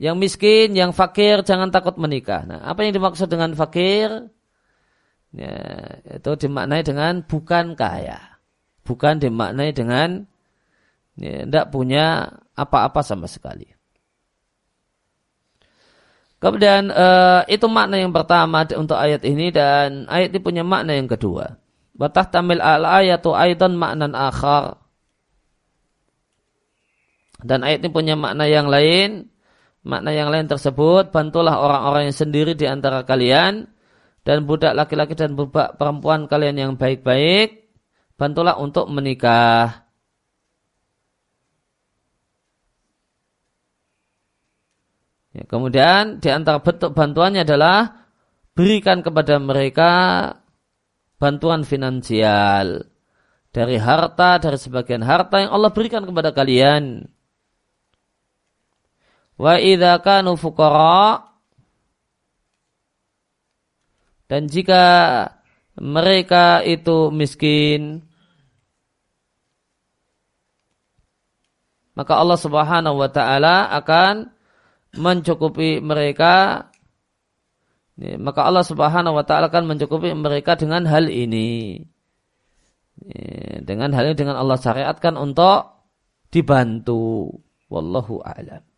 Yang miskin, yang fakir jangan takut menikah. Nah, apa yang dimaksud dengan fakir? Ya, itu dimaknai dengan bukan kaya. Bukan dimaknai dengan ya, tidak punya apa-apa sama sekali. Kemudian uh, itu makna yang pertama untuk ayat ini dan ayat ini punya makna yang kedua. Batah tamil al ayatu aidan maknan akhar. Dan ayat ini punya makna yang lain. Makna yang lain tersebut, bantulah orang-orang yang sendiri di antara kalian dan budak laki-laki dan budak perempuan kalian yang baik-baik. Bantulah untuk menikah. Ya, kemudian di antara bentuk bantuannya adalah berikan kepada mereka bantuan finansial dari harta, dari sebagian harta yang Allah berikan kepada kalian. Wa idza kanu dan jika mereka itu miskin maka Allah Subhanahu wa taala akan mencukupi mereka maka Allah Subhanahu wa taala akan mencukupi mereka dengan hal ini. Dengan hal ini dengan Allah syariatkan untuk dibantu. Wallahu a'lam.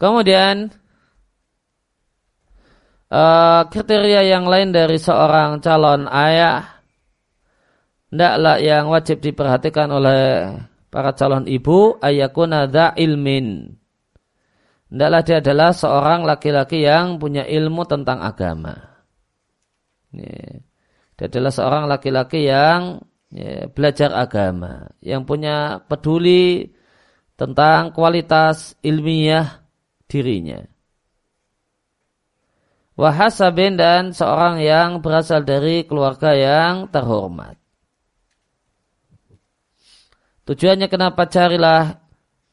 Kemudian uh, kriteria yang lain dari seorang calon ayah Tidaklah yang wajib diperhatikan oleh para calon ibu ayakuna dha ilmin. Tidaklah dia adalah seorang laki-laki yang punya ilmu tentang agama. Dia adalah seorang laki-laki yang ya, belajar agama, yang punya peduli tentang kualitas ilmiah dirinya. Wahasabin dan seorang yang berasal dari keluarga yang terhormat. Tujuannya kenapa carilah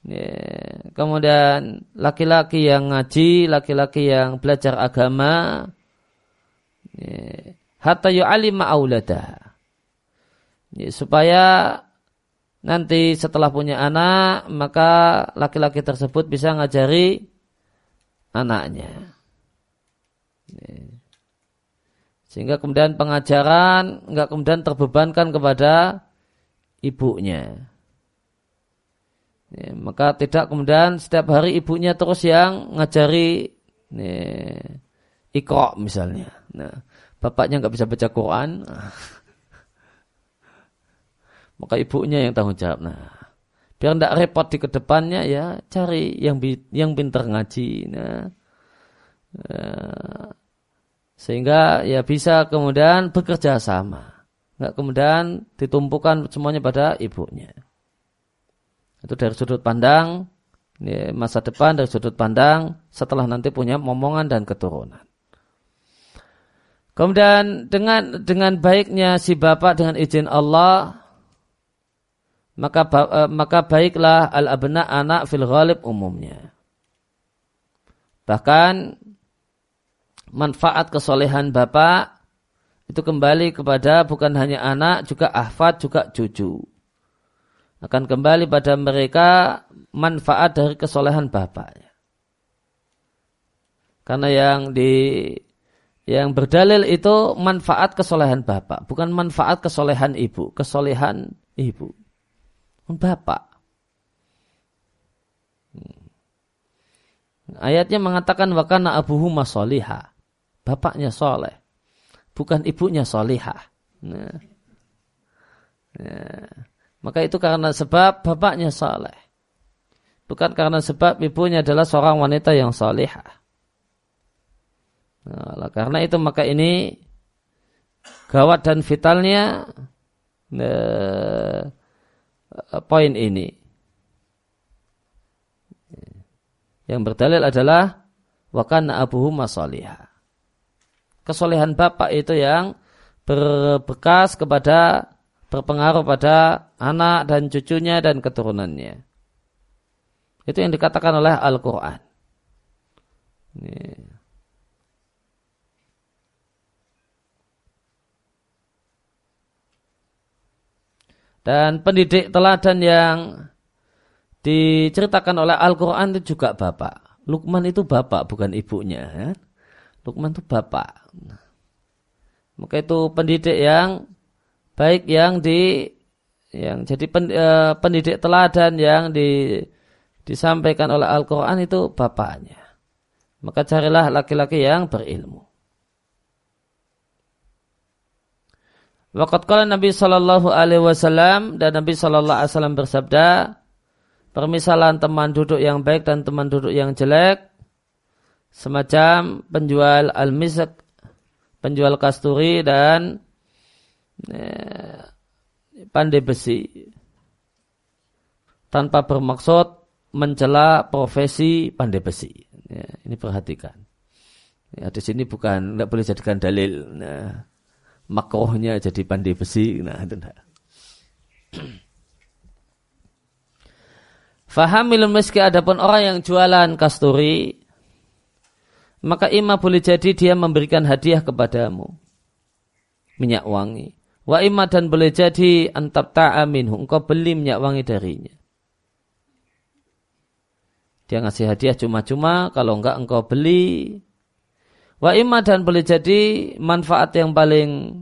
ya, kemudian laki-laki yang ngaji, laki-laki yang belajar agama, ya, hatta yu'alima aulada. Ya, supaya nanti setelah punya anak, maka laki-laki tersebut bisa ngajari anaknya. Ya. Sehingga kemudian pengajaran nggak kemudian terbebankan kepada ibunya. Ya, maka tidak kemudian setiap hari ibunya terus yang ngajari ya, ikro misalnya. Nah, bapaknya nggak bisa baca Quran, [LAUGHS] maka ibunya yang tanggung jawab. Nah, biar tidak repot di ke depannya ya cari yang yang pintar ngaji. Nah, ya, sehingga ya bisa kemudian bekerja sama, nggak kemudian ditumpukan semuanya pada ibunya. Itu dari sudut pandang ya, masa depan dari sudut pandang setelah nanti punya momongan dan keturunan. Kemudian dengan dengan baiknya si bapak dengan izin Allah maka eh, maka baiklah al abna anak fil ghalib umumnya. Bahkan manfaat kesolehan bapak itu kembali kepada bukan hanya anak juga ahfad juga cucu. Akan kembali pada mereka manfaat dari kesolehan bapaknya. Karena yang di yang berdalil itu manfaat kesolehan bapak, bukan manfaat kesolehan ibu, kesolehan ibu. Bapak. Hmm. Ayatnya mengatakan wakana abuhu masoliha. Bapaknya soleh. Bukan ibunya solihah. Nah. Nah. Maka itu karena sebab bapaknya soleh. Bukan karena sebab ibunya adalah seorang wanita yang solihah. Nah, karena itu maka ini gawat dan vitalnya eh, poin ini. Yang berdalil adalah wakana abuhu masalihah. Kesolehan bapak itu yang berbekas kepada berpengaruh pada anak dan cucunya dan keturunannya. Itu yang dikatakan oleh Al-Quran. Dan pendidik teladan yang diceritakan oleh Al-Quran itu juga bapak. Lukman itu bapak, bukan ibunya. Ya. Lukman itu bapak. Maka itu pendidik yang baik yang di yang jadi pen, eh, pendidik teladan yang di, disampaikan oleh Al-Quran itu bapaknya. Maka carilah laki-laki yang berilmu. Waqat kala Nabi Shallallahu Alaihi Wasallam dan Nabi Shallallahu Alaihi Wasallam bersabda, permisalan teman duduk yang baik dan teman duduk yang jelek, semacam penjual al-misak, penjual kasturi dan eh, pandai besi, tanpa bermaksud mencela profesi pandai besi. Ya, ini perhatikan. Ya, di sini bukan tidak boleh jadikan dalil. Nah, makrohnya jadi pandai besi. Nah, itu nah. Fahamil meski adapun orang yang jualan kasturi, maka ima boleh jadi dia memberikan hadiah kepadamu. Minyak wangi. Wa ima dan boleh jadi antab ta'aminhu. Engkau beli minyak wangi darinya. Dia ngasih hadiah cuma-cuma. Kalau enggak engkau beli. Wa imma dan boleh jadi manfaat yang paling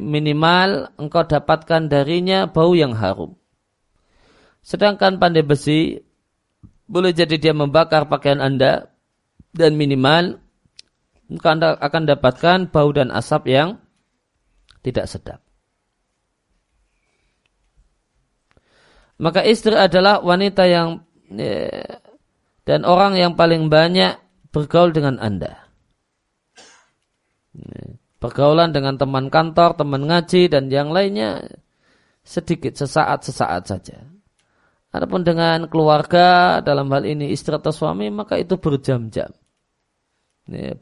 minimal engkau dapatkan darinya bau yang harum. Sedangkan pandai besi boleh jadi dia membakar pakaian Anda dan minimal engkau akan dapatkan bau dan asap yang tidak sedap. Maka istri adalah wanita yang dan orang yang paling banyak bergaul dengan Anda. Pergaulan dengan teman kantor, teman ngaji, dan yang lainnya sedikit, sesaat-sesaat saja. Adapun dengan keluarga, dalam hal ini istri atau suami, maka itu berjam-jam.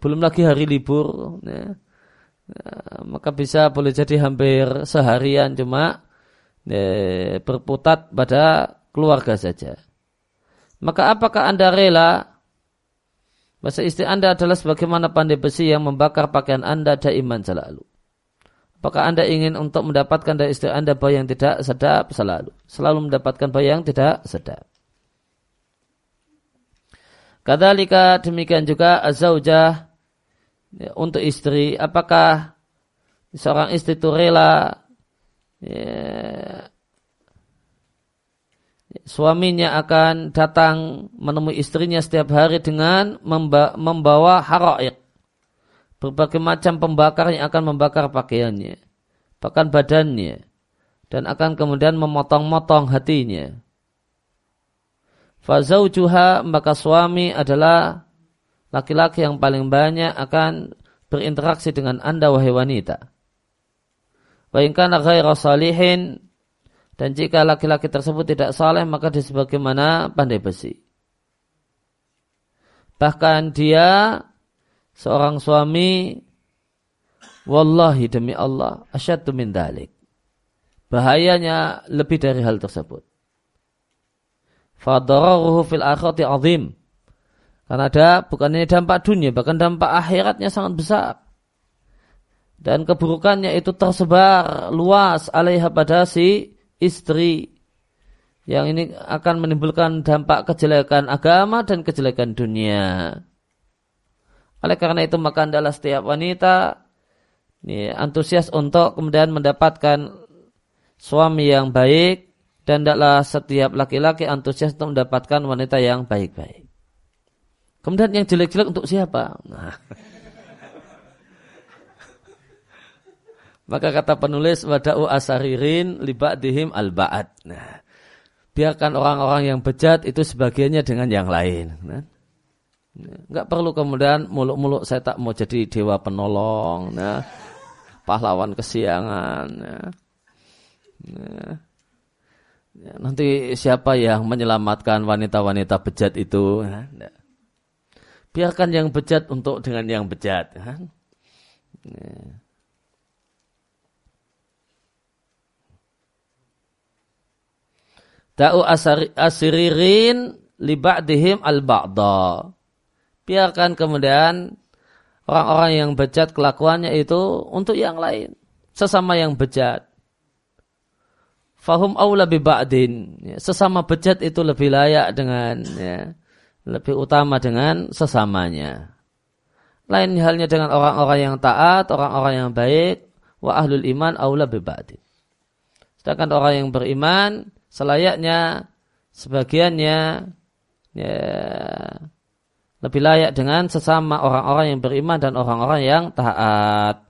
belum lagi hari libur, maka bisa boleh jadi hampir seharian cuma berputat pada keluarga saja. Maka apakah Anda rela Bahasa istri anda adalah sebagaimana pandai besi yang membakar pakaian anda daiman selalu. Apakah anda ingin untuk mendapatkan dari istri anda bau yang tidak sedap selalu? Selalu mendapatkan bau yang tidak sedap. Kadalika demikian juga azaujah ya, untuk istri. Apakah seorang istri itu rela ya, suaminya akan datang menemui istrinya setiap hari dengan membawa haraik. Berbagai macam pembakar yang akan membakar pakaiannya. Bahkan badannya. Dan akan kemudian memotong-motong hatinya. Fazaujuha maka suami adalah laki-laki yang paling banyak akan berinteraksi dengan anda wahai wanita. Wa in kana salihin Dan jika laki-laki tersebut tidak saleh maka dia sebagaimana pandai besi. Bahkan dia seorang suami wallahi demi Allah asyaddu min dalik. Bahayanya lebih dari hal tersebut. Fadararuhu fil akhirati azim. Karena ada bukan ini dampak dunia, bahkan dampak akhiratnya sangat besar. Dan keburukannya itu tersebar luas alaiha pada si istri yang ini akan menimbulkan dampak kejelekan agama dan kejelekan dunia. Oleh karena itu maka adalah setiap wanita ini, antusias untuk kemudian mendapatkan suami yang baik dan tidaklah setiap laki-laki antusias untuk mendapatkan wanita yang baik-baik. Kemudian yang jelek-jelek untuk siapa? Nah. Maka kata penulis wada'u asaririn dihim al-ba'ad. Nah, biarkan orang-orang yang bejat itu sebagiannya dengan yang lain. Nah, Enggak perlu kemudian muluk-muluk saya tak mau jadi dewa penolong, nah, pahlawan kesiangan. Nah, nah, nanti siapa yang menyelamatkan wanita-wanita bejat itu? Nah. Biarkan yang bejat untuk dengan yang bejat. Nah. Da'u asiririn li ba'dihim al-ba'da. Biarkan kemudian orang-orang yang bejat kelakuannya itu untuk yang lain. Sesama yang bejat. Fahum awla bi ba'din. Ya, sesama bejat itu lebih layak dengan ya, lebih utama dengan sesamanya. Lain halnya dengan orang-orang yang taat, orang-orang yang baik, wa ahlul iman awla bi ba'din. Sedangkan orang yang beriman selayaknya sebagiannya ya, lebih layak dengan sesama orang-orang yang beriman dan orang-orang yang taat.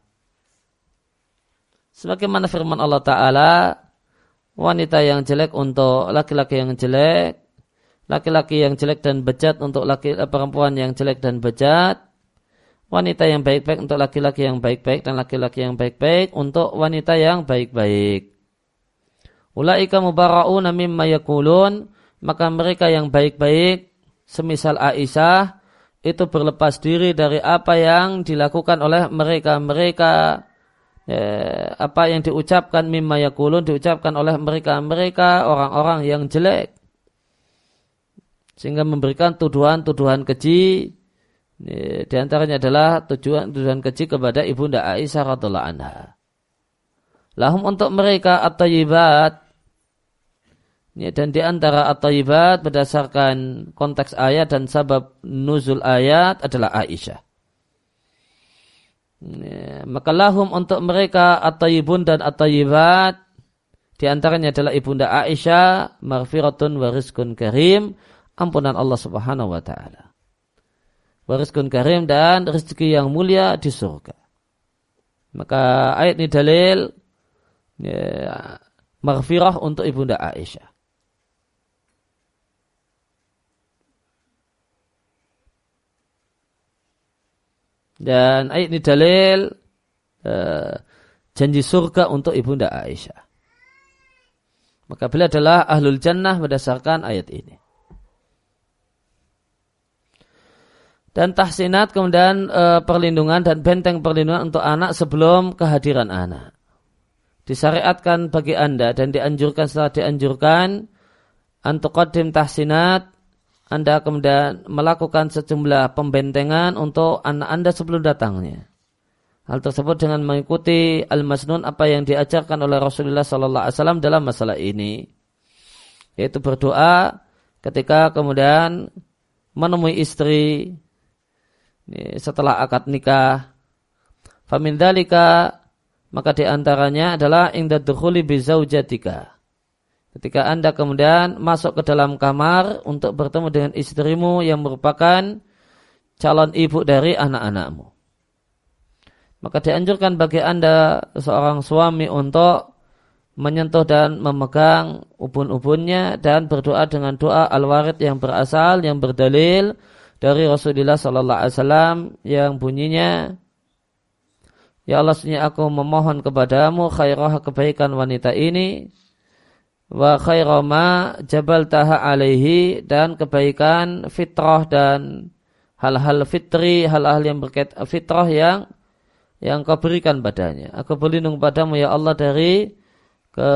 Sebagaimana firman Allah Ta'ala, wanita yang jelek untuk laki-laki yang jelek, laki-laki yang jelek dan bejat untuk laki perempuan yang jelek dan bejat, wanita yang baik-baik untuk laki-laki yang baik-baik dan laki-laki yang baik-baik untuk wanita yang baik-baik. Ulaika mubara'una mimma yakulun, maka mereka yang baik-baik, semisal Aisyah, itu berlepas diri dari apa yang dilakukan oleh mereka-mereka, ya, apa yang diucapkan mimma yakulun, diucapkan oleh mereka-mereka, orang-orang yang jelek. Sehingga memberikan tuduhan-tuduhan keji, ya, di antaranya adalah tujuan-tuduhan keji kepada ibunda Aisyah radhiallahu anha. Lahum untuk mereka at-tayyibat. Ya, dan di antara at-tayyibat berdasarkan konteks ayat dan sabab nuzul ayat adalah Aisyah. Ya, maka lahum untuk mereka at-tayyibun dan at-tayyibat di antaranya adalah ibunda Aisyah, maghfiratun wa rizkun karim, ampunan Allah Subhanahu wa taala. Warizkun karim dan rezeki yang mulia di surga. Maka ayat ini dalil ya, maghfirah untuk ibunda Aisyah. Dan ayat ini dalil uh, janji surga untuk ibunda Aisyah. Maka beliau adalah ahlul jannah berdasarkan ayat ini. Dan tahsinat kemudian e, perlindungan dan benteng perlindungan untuk anak sebelum kehadiran anak disyariatkan bagi anda dan dianjurkan setelah dianjurkan antuqaddim tahsinat anda kemudian melakukan sejumlah pembentengan untuk anak anda sebelum datangnya. Hal tersebut dengan mengikuti al-masnun apa yang diajarkan oleh Rasulullah Sallallahu Alaihi Wasallam dalam masalah ini, yaitu berdoa ketika kemudian menemui istri setelah akad nikah. Famindalika maka di antaranya adalah inda dukhuli bizaujatika. Ketika Anda kemudian masuk ke dalam kamar untuk bertemu dengan istrimu yang merupakan calon ibu dari anak-anakmu. Maka dianjurkan bagi Anda seorang suami untuk menyentuh dan memegang ubun-ubunnya dan berdoa dengan doa al-warid yang berasal yang berdalil dari Rasulullah sallallahu alaihi wasallam yang bunyinya Ya Allah, sunyi aku memohon kepadamu khairah kebaikan wanita ini wa khairama jabal taha alaihi dan kebaikan fitrah dan hal-hal fitri, hal-hal yang berkait fitrah yang yang kau berikan padanya. Aku berlindung padamu ya Allah dari ke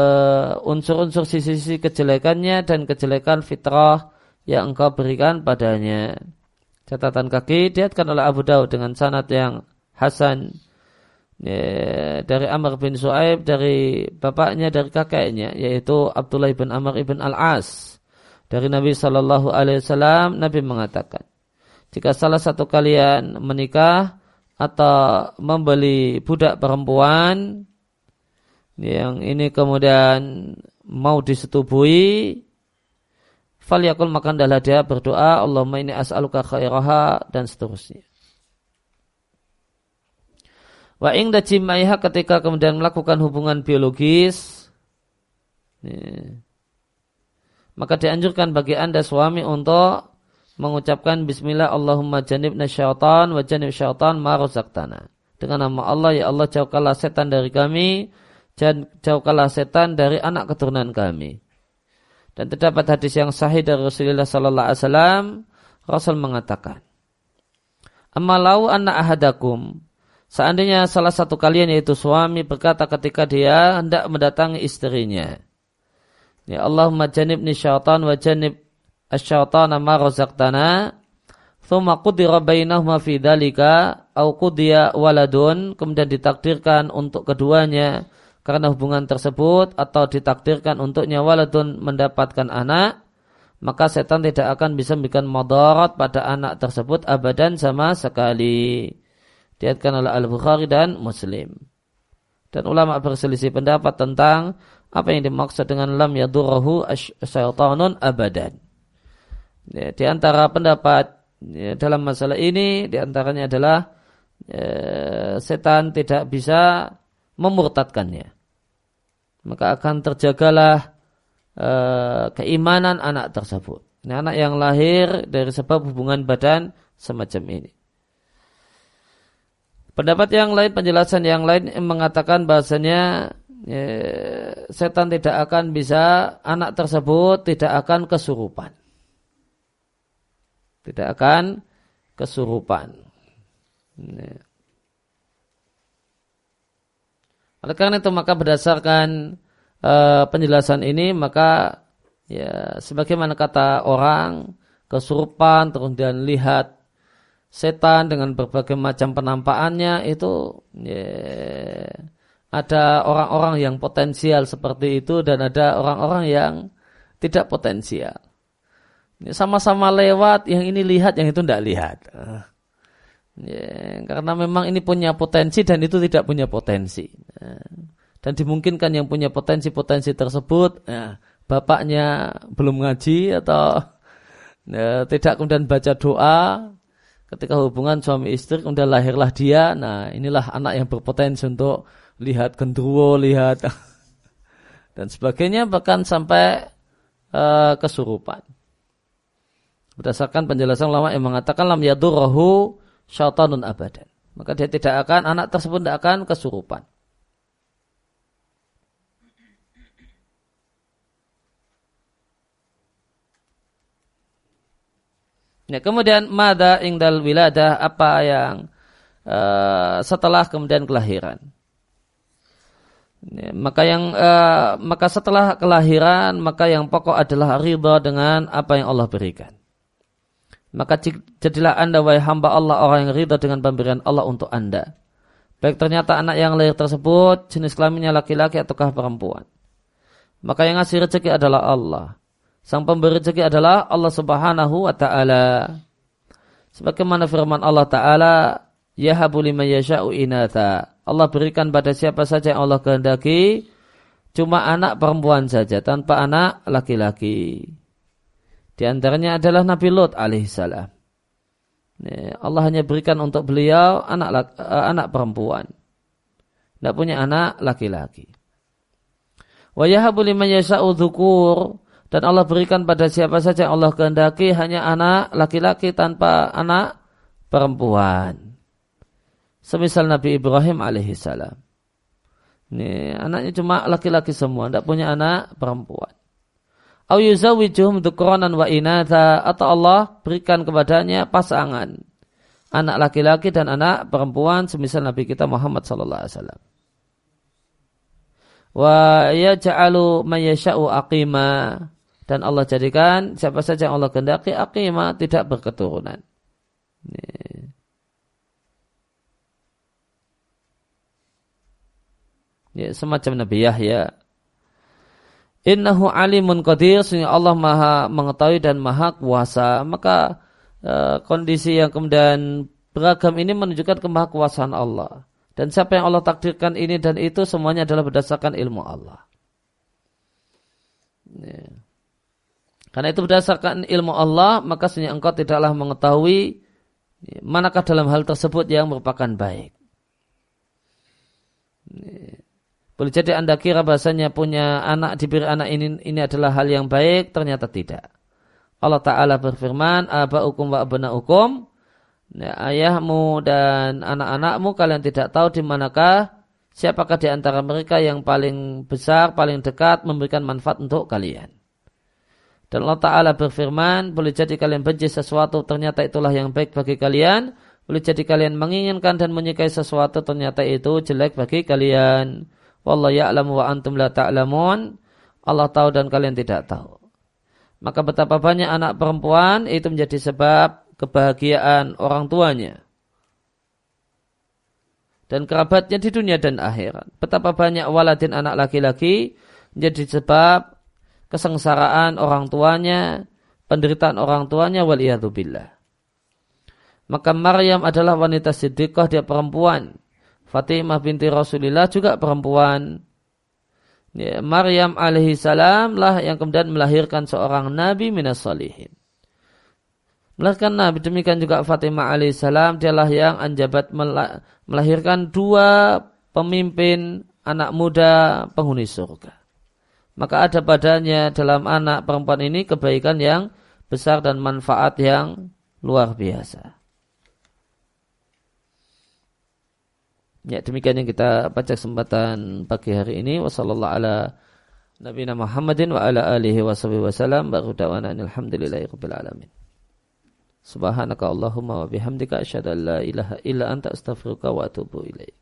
unsur-unsur sisi-sisi kejelekannya dan kejelekan fitrah yang engkau berikan padanya. Catatan kaki diatkan oleh Abu Daud dengan sanad yang hasan ya, dari Amr bin Su'aib dari bapaknya dari kakeknya yaitu Abdullah bin Amr bin Al-As. Dari Nabi Shallallahu Alaihi Wasallam Nabi mengatakan jika salah satu kalian menikah atau membeli budak perempuan yang ini kemudian mau disetubui falyakul maka adalah dia berdoa Allahumma ini as'aluka khairaha dan seterusnya wa ingda jimaiha ketika kemudian melakukan hubungan biologis maka dianjurkan bagi anda suami untuk mengucapkan bismillah Allahumma janibna syaitan wa janib syaitan ma razaqtana. Dengan nama Allah ya Allah jauhkanlah setan dari kami dan jauhkanlah setan dari anak keturunan kami. Dan terdapat hadis yang sahih dari Rasulullah sallallahu alaihi wasallam Rasul mengatakan Amalau anna ahadakum Seandainya salah satu kalian yaitu suami berkata ketika dia hendak mendatangi istrinya. Ya Allahumma janibni syaitan wa janib asyaitana ma razaqtana thumma qudira bainahuma fi dzalika au qudiya waladun kemudian ditakdirkan untuk keduanya karena hubungan tersebut atau ditakdirkan untuknya waladun mendapatkan anak maka setan tidak akan bisa memberikan madarat pada anak tersebut abadan sama sekali. Diatkan oleh Al-Bukhari dan Muslim. Dan ulama berselisih pendapat tentang apa yang dimaksud dengan lam yadurrahu syaitanun abadan. Ya, di antara pendapat ya, dalam masalah ini di antaranya adalah ya, setan tidak bisa memurtadkannya. Maka akan terjagalah uh, keimanan anak tersebut. Ini anak yang lahir dari sebab hubungan badan semacam ini. Pendapat yang lain, penjelasan yang lain mengatakan bahasanya ya, setan tidak akan bisa, anak tersebut tidak akan kesurupan tidak akan kesurupan. Oleh karena itu maka berdasarkan uh, penjelasan ini maka ya sebagaimana kata orang kesurupan kemudian lihat setan dengan berbagai macam penampakannya itu ya, ada orang-orang yang potensial seperti itu dan ada orang-orang yang tidak potensial sama-sama lewat, yang ini lihat, yang itu tidak lihat. Ya, karena memang ini punya potensi dan itu tidak punya potensi. Dan dimungkinkan yang punya potensi-potensi tersebut, ya, bapaknya belum ngaji atau ya, tidak kemudian baca doa, ketika hubungan suami istri kemudian lahirlah dia, nah inilah anak yang berpotensi untuk lihat gendruwo, lihat [LAUGHS] dan sebagainya bahkan sampai uh, kesurupan. Berdasarkan penjelasan ulama yang mengatakan lam yadurrahu syaitanun abadan. Maka dia tidak akan, anak tersebut tidak akan kesurupan. Ya, kemudian mada ingdal wiladah apa yang uh, setelah kemudian kelahiran. Ya, maka yang uh, maka setelah kelahiran maka yang pokok adalah ridha dengan apa yang Allah berikan. Maka jadilah anda wahai hamba Allah orang yang ridha dengan pemberian Allah untuk anda. Baik ternyata anak yang lahir tersebut jenis kelaminnya laki-laki ataukah perempuan. Maka yang ngasih rezeki adalah Allah. Sang pemberi rezeki adalah Allah subhanahu wa ta'ala. Sebagaimana firman Allah ta'ala, Yahabu liman yasha'u inatha. Allah berikan pada siapa saja yang Allah kehendaki, cuma anak perempuan saja, tanpa anak laki-laki. Di antaranya adalah Nabi Lot alaihissalam. Allah hanya berikan untuk beliau anak eh, anak perempuan. Tidak punya anak laki-laki. Wa yahabu liman yasha'u dhukur dan Allah berikan pada siapa saja yang Allah kehendaki hanya anak laki-laki tanpa anak perempuan. Semisal Nabi Ibrahim alaihissalam. Ini anaknya cuma laki-laki semua, tidak punya anak perempuan. Au dzukuranan wa inatha atau Allah berikan kepadanya pasangan anak laki-laki dan anak perempuan semisal Nabi kita Muhammad sallallahu alaihi wasallam. Wa yaj'alu may yasha'u aqima dan Allah jadikan siapa saja yang Allah kehendaki aqima tidak berketurunan. Ya, semacam Nabi Yahya Innahu alimun qadir sehingga Allah maha mengetahui dan maha kuasa. Maka e, kondisi yang kemudian beragam ini menunjukkan kemahakuasaan Allah. Dan siapa yang Allah takdirkan ini dan itu semuanya adalah berdasarkan ilmu Allah. Ya. Karena itu berdasarkan ilmu Allah, maka sehingga engkau tidaklah mengetahui manakah dalam hal tersebut yang merupakan baik. Boleh jadi anda kira bahasanya punya anak diberi anak ini ini adalah hal yang baik, ternyata tidak. Allah Ta'ala berfirman, Aba'ukum wa abna'ukum, ya, ayahmu dan anak-anakmu kalian tidak tahu di manakah siapakah di antara mereka yang paling besar, paling dekat memberikan manfaat untuk kalian. Dan Allah Ta'ala berfirman, boleh jadi kalian benci sesuatu, ternyata itulah yang baik bagi kalian. Boleh jadi kalian menginginkan dan menyukai sesuatu, ternyata itu jelek bagi kalian. Wallahu ya'lamu wa antum la ta'lamun. Allah tahu dan kalian tidak tahu. Maka betapa banyak anak perempuan itu menjadi sebab kebahagiaan orang tuanya. Dan kerabatnya di dunia dan akhirat. Betapa banyak waladin anak laki-laki menjadi sebab kesengsaraan orang tuanya, penderitaan orang tuanya waliyadzubillah. Maka Maryam adalah wanita siddiqah, dia perempuan Fatimah binti Rasulillah juga perempuan. Ya, Maryam alaihi salam lah yang kemudian melahirkan seorang nabi minas salihin. Melahirkan nabi demikian juga Fatimah alaihi salam dialah yang anjabat melahirkan dua pemimpin anak muda penghuni surga. Maka ada padanya dalam anak perempuan ini kebaikan yang besar dan manfaat yang luar biasa. Ya demikian yang kita baca kesempatan pagi hari ini. Wassalamualaikum ala Nabi Muhammadin wa ala alihi wa wasallam. Baru dawana alhamdulillahi rabbil alamin. Subhanaka Allahumma wa bihamdika asyhadu an la ilaha illa anta astaghfiruka wa atubu ilaik.